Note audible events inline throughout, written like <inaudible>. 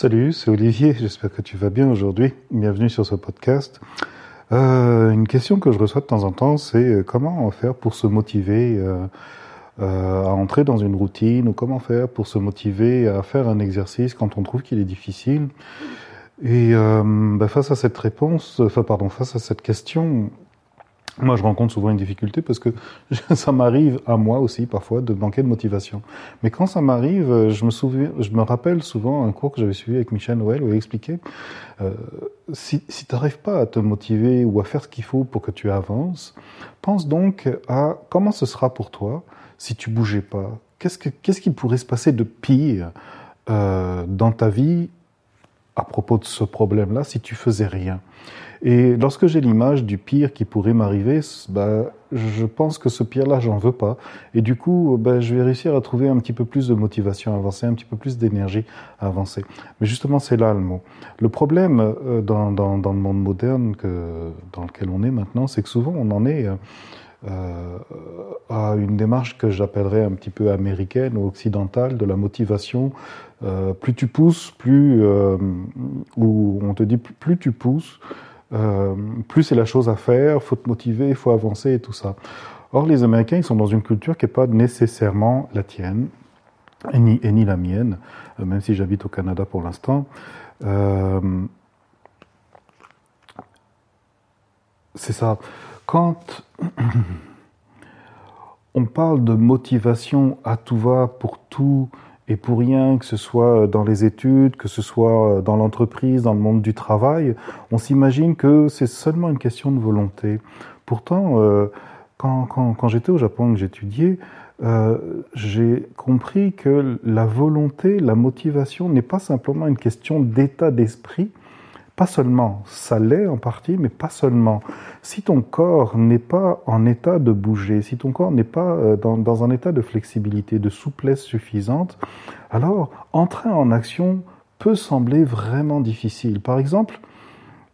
Salut, c'est Olivier, j'espère que tu vas bien aujourd'hui. Bienvenue sur ce podcast. Euh, une question que je reçois de temps en temps, c'est euh, comment faire pour se motiver euh, à entrer dans une routine ou comment faire pour se motiver à faire un exercice quand on trouve qu'il est difficile? Et bah, face à cette réponse, enfin pardon, face à cette question, moi, je rencontre souvent une difficulté parce que <laughs> ça m'arrive à moi aussi parfois de manquer de motivation. Mais quand ça m'arrive, je me souviens, je me rappelle souvent un cours que j'avais suivi avec Michel Noël où il expliquait euh, si, si tu n'arrives pas à te motiver ou à faire ce qu'il faut pour que tu avances, pense donc à comment ce sera pour toi si tu bougeais pas. Qu'est-ce que qu'est-ce qui pourrait se passer de pire euh, dans ta vie à propos de ce problème-là si tu faisais rien? Et lorsque j'ai l'image du pire qui pourrait m'arriver, bah, je pense que ce pire-là, j'en veux pas. Et du coup, bah, je vais réussir à trouver un petit peu plus de motivation à avancer, un petit peu plus d'énergie à avancer. Mais justement, c'est là le mot. Le problème euh, dans, dans, dans, le monde moderne que, dans lequel on est maintenant, c'est que souvent on en est euh, à une démarche que j'appellerais un petit peu américaine ou occidentale de la motivation. Euh, plus tu pousses, plus, euh, ou on te dit plus tu pousses, euh, plus c'est la chose à faire, faut te motiver, faut avancer et tout ça. Or, les Américains, ils sont dans une culture qui n'est pas nécessairement la tienne, et ni, et ni la mienne, euh, même si j'habite au Canada pour l'instant. Euh, c'est ça. Quand <coughs> on parle de motivation à tout va pour tout, et pour rien, que ce soit dans les études, que ce soit dans l'entreprise, dans le monde du travail, on s'imagine que c'est seulement une question de volonté. Pourtant, euh, quand, j'étais au Japon, que j'étudiais, euh, j'ai compris que la volonté, la motivation n'est pas simplement une question d'état d'esprit, pas seulement, ça l'est en partie, mais pas seulement. Si ton corps n'est pas en état de bouger, si ton corps n'est pas euh, dans, dans, un état de flexibilité, de souplesse suffisante, alors entrer en action peut sembler vraiment difficile. Par exemple,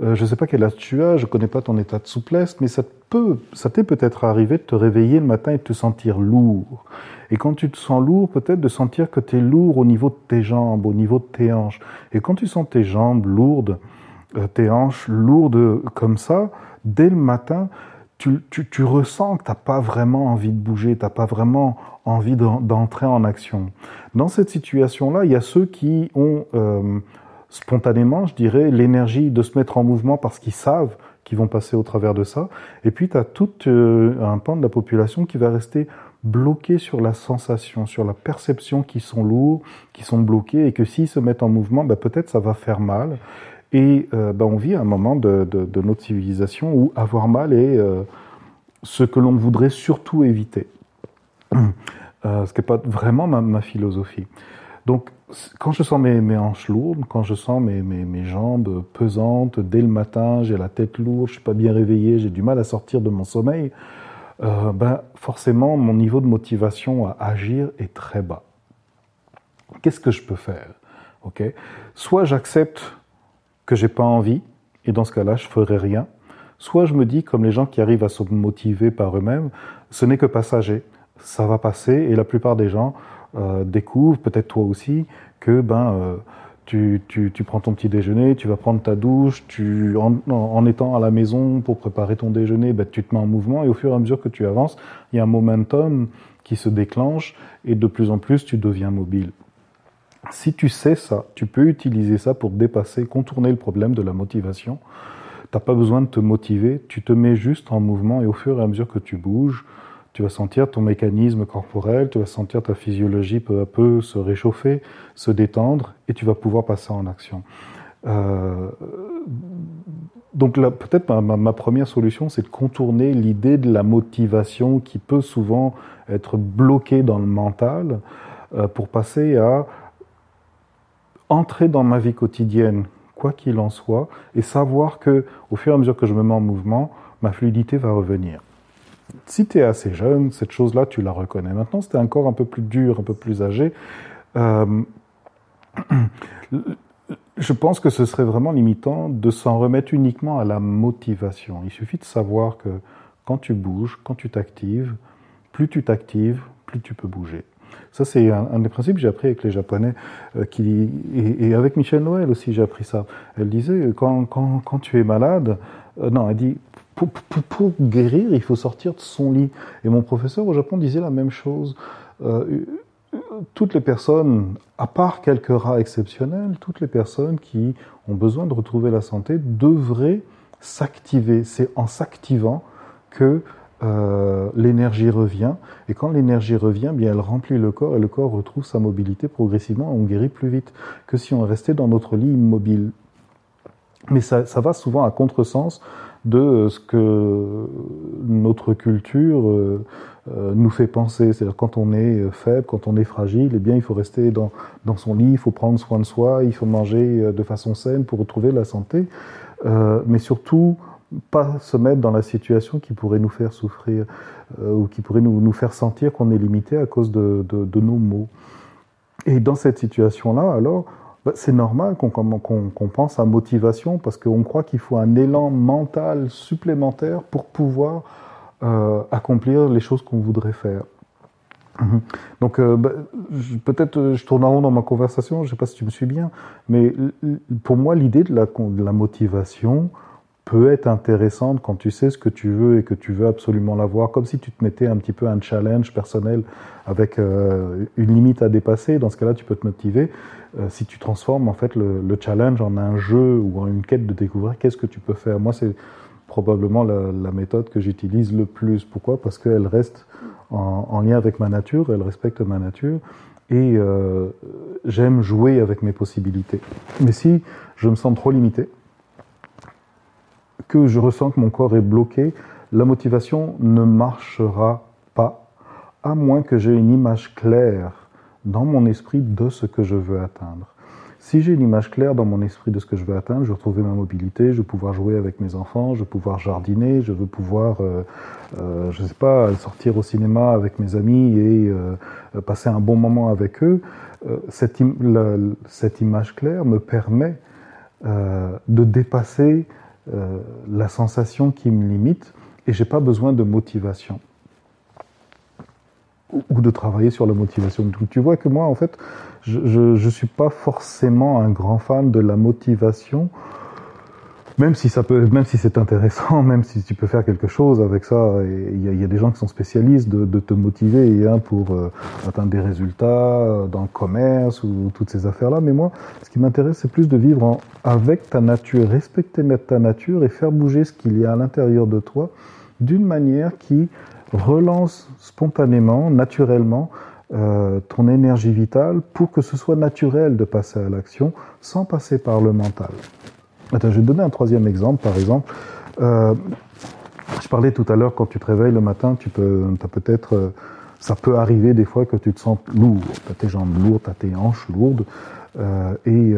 euh, je ne sais pas quel âge tu as, je ne connais pas ton état de souplesse, mais ça peut, ça t'est peut-être arrivé de te réveiller le matin et de te sentir lourd. Et quand tu te sens lourd, peut-être de sentir que tu es lourd au niveau de tes jambes, au niveau de tes hanches. Et quand tu sens tes jambes lourdes, tes hanches lourdes comme ça, dès le matin, tu, tu, tu ressens que tu n'as pas vraiment envie de bouger, tu n'as pas vraiment envie d'entrer en action. Dans cette situation-là, il y a ceux qui ont euh, spontanément, je dirais, l'énergie de se mettre en mouvement parce qu'ils savent qu'ils vont passer au travers de ça. Et puis, tu as tout euh, un pan de la population qui va rester bloqué sur la sensation, sur la perception qu'ils sont lourds, qu'ils sont bloqués et que s'ils se mettent en mouvement, ben, peut-être ça va faire mal. Et euh, ben, on vit un moment de, notre civilisation où avoir mal est euh, ce que l'on voudrait surtout éviter. <clears throat> Euh, ce qui n'est pas vraiment ma, philosophie. Donc, quand je sens mes, hanches lourdes, quand je sens mes, mes, jambes pesantes dès le matin, j'ai la tête lourde, je suis pas bien réveillé, j'ai du mal à sortir de mon sommeil, ben forcément mon niveau de motivation à agir est très bas. Qu'est-ce que je peux faire? Ok, soit j'accepte que j'ai pas envie, et dans ce cas-là, je ferai rien. Soit je me dis, comme les gens qui arrivent à se motiver par eux-mêmes, ce n'est que passager, ça va passer, et la plupart des gens euh, découvrent, peut-être toi aussi, que ben euh, tu, tu, prends ton petit déjeuner, tu vas prendre ta douche, tu, en, en étant à la maison pour préparer ton déjeuner, ben, tu te mets en mouvement et au fur et à mesure que tu avances, il y a un momentum qui se déclenche et de plus en plus tu deviens mobile. Si tu sais ça, tu peux utiliser ça pour dépasser, contourner le problème de la motivation. Tu n'as pas besoin de te motiver, tu te mets juste en mouvement et au fur et à mesure que tu bouges, tu vas sentir ton mécanisme corporel, tu vas sentir ta physiologie peu à peu se réchauffer, se détendre et tu vas pouvoir passer en action. Euh, donc peut-être ma, ma, première solution, c'est de contourner l'idée de la motivation qui peut souvent être bloquée dans le mental euh, pour passer à entrer dans ma vie quotidienne, quoi qu'il en soit, et savoir que au fur et à mesure que je me mets en mouvement, ma fluidité va revenir. Si tu es assez jeune, cette chose-là, tu la reconnais. Maintenant, si tu es encore un peu plus dur, un peu plus âgé, euh, <clears throat> je pense que ce serait vraiment limitant de s'en remettre uniquement à la motivation. Il suffit de savoir que quand tu bouges, quand tu t'actives, plus tu t'actives, plus tu peux bouger. Ça, c'est un, des principes que j'ai appris avec les Japonais, euh, et, avec Michel Noël aussi, j'ai appris ça. Elle disait, quand, quand, tu es malade, euh, non, elle dit, pour, guérir, il faut sortir de son lit. Et mon professeur au Japon disait la même chose. Euh, toutes les personnes, à part quelques rats exceptionnels, toutes les personnes qui ont besoin de retrouver la santé devraient s'activer. C'est en s'activant que euh, l'énergie revient. Et quand l'énergie revient, bien elle remplit le corps et le corps retrouve sa mobilité progressivement. On guérit plus vite que si on restait dans notre lit immobile. Mais ça, ça va souvent à contresens de ce que notre culture euh, euh, nous fait penser. C'est-à-dire quand on est faible, quand on est fragile, eh bien il faut rester dans, dans son lit, il faut prendre soin de soi, il faut manger de façon saine pour retrouver la santé. mais surtout, pas se mettre dans la situation qui pourrait nous faire souffrir euh, ou qui pourrait nous, nous faire sentir qu'on est limité à cause de, de, nos maux. Et dans cette situation-là, alors, bah, c'est normal qu'on qu'on pense à motivation parce qu'on croit qu'il faut un élan mental supplémentaire pour pouvoir euh, accomplir les choses qu'on voudrait faire. Mhm. Donc euh, bah, peut-être je tourne en rond dans ma conversation, je ne sais pas si tu me suis bien, mais pour moi l'idée de la, de la motivation, peut être intéressante quand tu sais ce que tu veux et que tu veux absolument l'avoir, comme si tu te mettais un petit peu un challenge personnel avec euh, une limite à dépasser. Dans ce cas-là, tu peux te motiver. Euh, si tu transformes en fait le, le, challenge en un jeu ou en une quête de découvrir, qu'est-ce que tu peux faire? Moi, c'est probablement la, méthode que j'utilise le plus. Pourquoi? Parce qu'elle reste en, en, lien avec ma nature, elle respecte ma nature et euh, j'aime jouer avec mes possibilités. Mais si je me sens trop limité, que je ressens que mon corps est bloqué, la motivation ne marchera pas, à moins que j'ai une image claire dans mon esprit de ce que je veux atteindre. Si j'ai une image claire dans mon esprit de ce que je veux atteindre, je veux retrouver ma mobilité, je veux pouvoir jouer avec mes enfants, je veux pouvoir jardiner, je veux pouvoir, euh, euh, je sais pas, sortir au cinéma avec mes amis et euh, passer un bon moment avec eux. Cette, image claire me permet de dépasser euh, la sensation qui me limite et j'ai pas besoin de motivation ou de travailler sur la motivation. Donc, tu vois que moi, en fait, je ne suis pas forcément un grand fan de la motivation même si ça peut, même c'est intéressant, <laughs> même si tu peux faire quelque chose avec ça, il y, a des gens qui sont spécialistes de, te motiver pour euh, atteindre des résultats euh, dans le commerce ou toutes ces affaires-là. Mais moi, ce qui m'intéresse, c'est plus de vivre avec ta nature, respecter ta nature et faire bouger ce qu'il y a à l'intérieur de toi d'une manière qui relance spontanément, naturellement, euh, ton énergie vitale pour que ce soit naturel de passer à l'action sans passer par le mental. Attends, je vais te donner un troisième exemple, par exemple. Euh, je parlais tout à l'heure, quand tu te réveilles le matin, tu peux, as peut-être, euh, ça peut arriver des fois que tu te sens lourd. Tu as tes jambes lourdes, tu as tes hanches lourdes, euh, et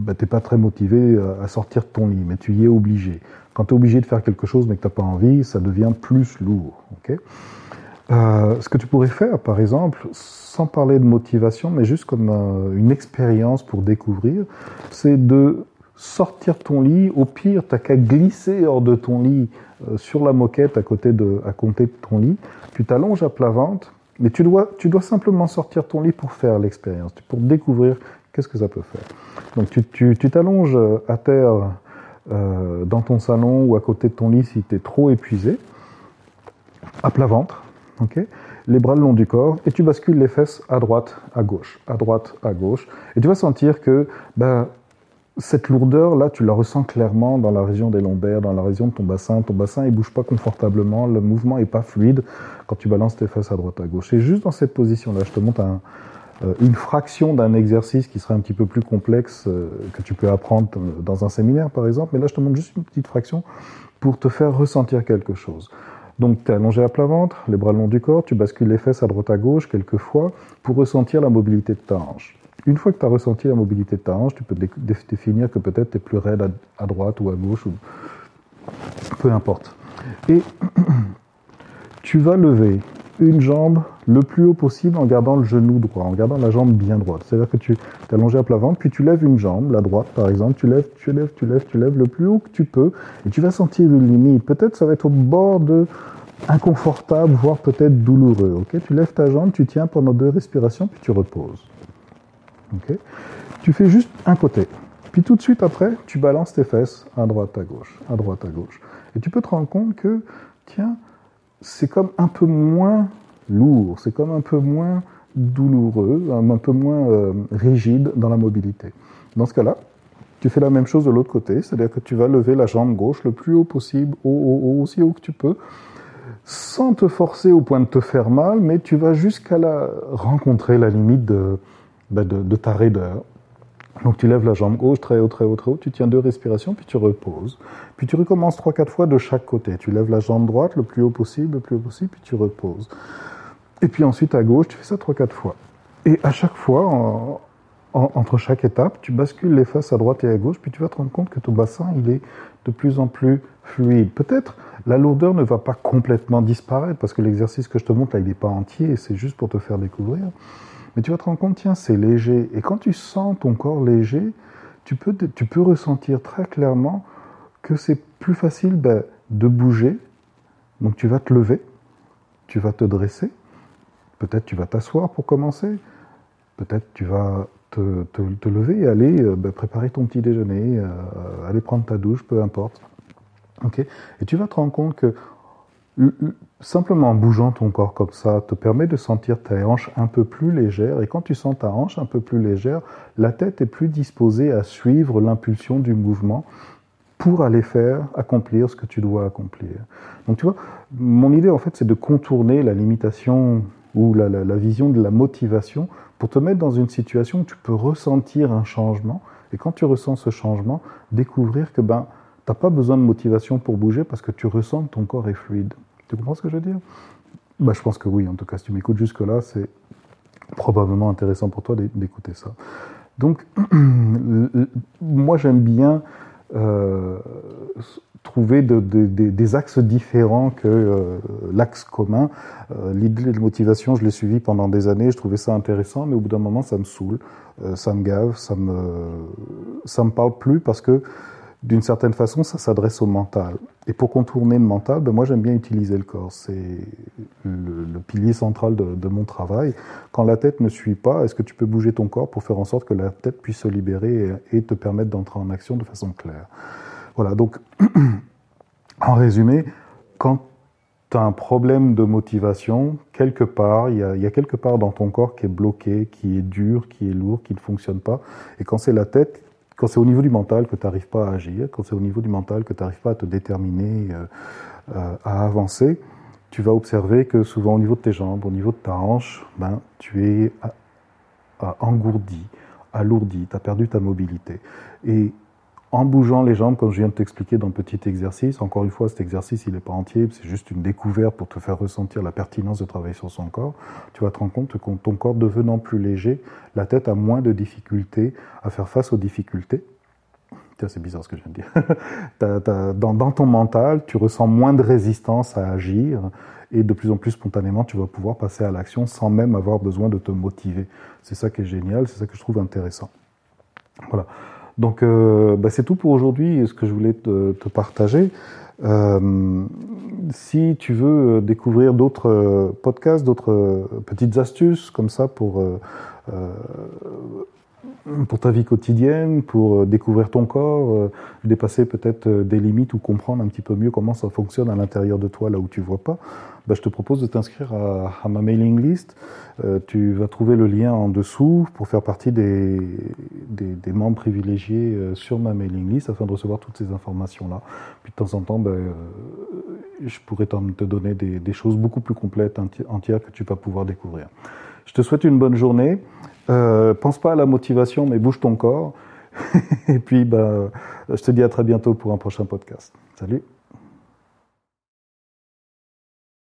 bah, tu n'es pas très motivé à sortir de ton lit, mais tu y es obligé. Quand tu es obligé de faire quelque chose mais que tu n'as pas envie, ça devient plus lourd. Ce que tu pourrais faire, par exemple, sans parler de motivation, mais juste comme une expérience pour découvrir, c'est de sortir ton lit. Au pire, t'as qu'à glisser hors de ton lit euh, sur la moquette à côté de, à côté de ton lit. Tu t'allonges à plat ventre, mais tu dois, tu dois simplement sortir ton lit pour faire l'expérience, pour découvrir qu'est-ce que ça peut faire. Donc tu, tu, tu t'allonges euh, à terre euh, dans ton salon ou à côté de ton lit si tu es trop épuisé, à plat ventre, les bras le long du corps, et tu bascules les fesses à droite, à gauche, à droite, à gauche, et tu vas sentir que ben, cette lourdeur là, tu la ressens clairement dans la région des lombaires, dans la région de ton bassin. Ton bassin, il bouge pas confortablement, le mouvement est pas fluide quand tu balances tes fesses à droite à gauche. Et juste dans cette position là, je te montre euh, une fraction d'un exercice qui serait un petit peu plus complexe euh, que tu peux apprendre dans un séminaire par exemple. Mais là, je te montre juste une petite fraction pour te faire ressentir quelque chose. Donc, tu es allongé à plat ventre, les bras le long du corps, tu bascules les fesses à droite à gauche quelques fois pour ressentir la mobilité de ta hanche. Une fois que tu as ressenti la mobilité de ta hanche, tu peux définir que peut-être tu es plus raide à, droite ou à gauche, ou peu importe. Et <clears throat> tu vas lever une jambe le plus haut possible en gardant le genou droit, en gardant la jambe bien droite. C'est-à-dire que tu es allongé à plat ventre, puis tu lèves une jambe, la droite par exemple, tu lèves, tu lèves, tu lèves, tu lèves le plus haut que tu peux, et tu vas sentir une limite. Peut-être ça va être au bord de inconfortable, voire peut-être douloureux. Ok, tu lèves ta jambe, tu tiens pendant deux respirations, puis tu reposes. Ok, tu fais juste un côté. Puis tout de suite après, tu balances tes fesses à droite, à gauche, à droite, à gauche. Et tu peux te rendre compte que, tiens, c'est comme un peu moins lourd, c'est comme un peu moins douloureux, un peu moins euh, rigide dans la mobilité. Dans ce cas-là, tu fais la même chose de l'autre côté, c'est-à-dire que tu vas lever la jambe gauche le plus haut possible, aussi haut que tu peux, sans te forcer au point de te faire mal, mais tu vas jusqu'à la, rencontrer la limite de, ben de, ta raideur. Donc tu lèves la jambe gauche très haut, très haut, très haut, tu tiens deux respirations, puis tu reposes. Puis tu recommences trois, quatre fois de chaque côté. Tu lèves la jambe droite le plus haut possible, le plus haut possible, puis tu reposes. Et puis ensuite à gauche, tu fais ça trois, quatre fois. Et à chaque fois, entre chaque étape, tu bascules les fesses à droite et à gauche, puis tu vas te rendre compte que ton bassin, il est de plus en plus fluide. Peut-être la lourdeur ne va pas complètement disparaître, parce que l'exercice que je te montre là, il n'est pas entier, c'est juste pour te faire découvrir. Mais tu vas te rendre compte, tiens, c'est léger. Et quand tu sens ton corps léger, tu peux, tu peux ressentir très clairement que c'est plus facile ben, de bouger. Donc tu vas te lever, tu vas te dresser, peut-être tu vas t'asseoir pour commencer, peut-être tu vas te, lever et aller euh, ben, préparer ton petit déjeuner, euh, aller prendre ta douche, peu importe. Okay et tu vas te rendre compte que simplement en bougeant ton corps comme ça te permet de sentir ta hanche un peu plus légère. Et quand tu sens ta hanche un peu plus légère, la tête est plus disposée à suivre l'impulsion du mouvement pour aller faire, accomplir ce que tu dois accomplir. Donc tu vois, mon idée en fait c'est de contourner la limitation ou la, la, vision de la motivation pour te mettre dans une situation où tu peux ressentir un changement. Et quand tu ressens ce changement, découvrir que ben, tu n'as pas besoin de motivation pour bouger parce que tu ressens que ton corps est fluide. Tu comprends ce que je veux dire? Bah, Je pense que oui, en tout cas, si tu m'écoutes jusque-là, c'est probablement intéressant pour toi d'écouter ça. Donc, <clears throat> moi j'aime bien euh, trouver des axes différents que euh, l'axe commun. Euh, l'idée de motivation, je l'ai suivi pendant des années, je trouvais ça intéressant, mais au bout d'un moment, ça me saoule, ça me gave, ça me, ça me parle plus parce que d'une certaine façon, ça s'adresse au mental. Et pour contourner le mental, ben moi j'aime bien utiliser le corps. C'est le, pilier central de, mon travail. Quand la tête ne suit pas, est-ce que tu peux bouger ton corps pour faire en sorte que la tête puisse se libérer et, te permettre d'entrer en action de façon claire? Voilà, donc <clears throat> en résumé, quand tu as un problème de motivation, quelque part, il y, a, il y a quelque part dans ton corps qui est bloqué, qui est dur, qui est lourd, qui ne fonctionne pas. Et quand c'est la tête quand c'est au niveau du mental que tu n'arrives pas à agir, quand c'est au niveau du mental que tu n'arrives pas à te déterminer, euh, euh, à avancer, tu vas observer que souvent au niveau de tes jambes, au niveau de ta hanche, ben, tu es engourdi, alourdi, tu as perdu ta mobilité. En bougeant les jambes, comme je viens de t'expliquer dans le petit exercice. Encore une fois, cet exercice, il n'est pas entier, c'est juste une découverte pour te faire ressentir la pertinence de travailler sur son corps. Tu vas te rendre compte que ton corps devenant plus léger, la tête a moins de difficultés à faire face aux difficultés. C'est bizarre ce que je viens de dire. <laughs> dans, ton mental, tu ressens moins de résistance à agir et de plus en plus spontanément, tu vas pouvoir passer à l'action sans même avoir besoin de te motiver. C'est ça qui est génial, c'est ça que je trouve intéressant. Voilà. Donc euh, bah, c'est tout pour aujourd'hui, ce que je voulais te, partager. Euh, si tu veux découvrir d'autres euh, podcasts, d'autres petites astuces comme ça pour pour ta vie quotidienne, pour découvrir ton corps, dépasser peut-être des limites ou comprendre un petit peu mieux comment ça fonctionne à l'intérieur de toi là où tu vois pas, bah, je te propose de t'inscrire à, ma mailing list. Euh, tu vas trouver le lien en dessous pour faire partie des, membres privilégiés euh, sur ma mailing list afin de recevoir toutes ces informations-là. Puis de temps en temps, euh, je pourrais te donner des, choses beaucoup plus complètes, entières que tu vas pouvoir découvrir. Je te souhaite une bonne journée. Euh, pense pas à la motivation, mais bouge ton corps. <laughs> Et puis, ben, je te dis à très bientôt pour un prochain podcast. Salut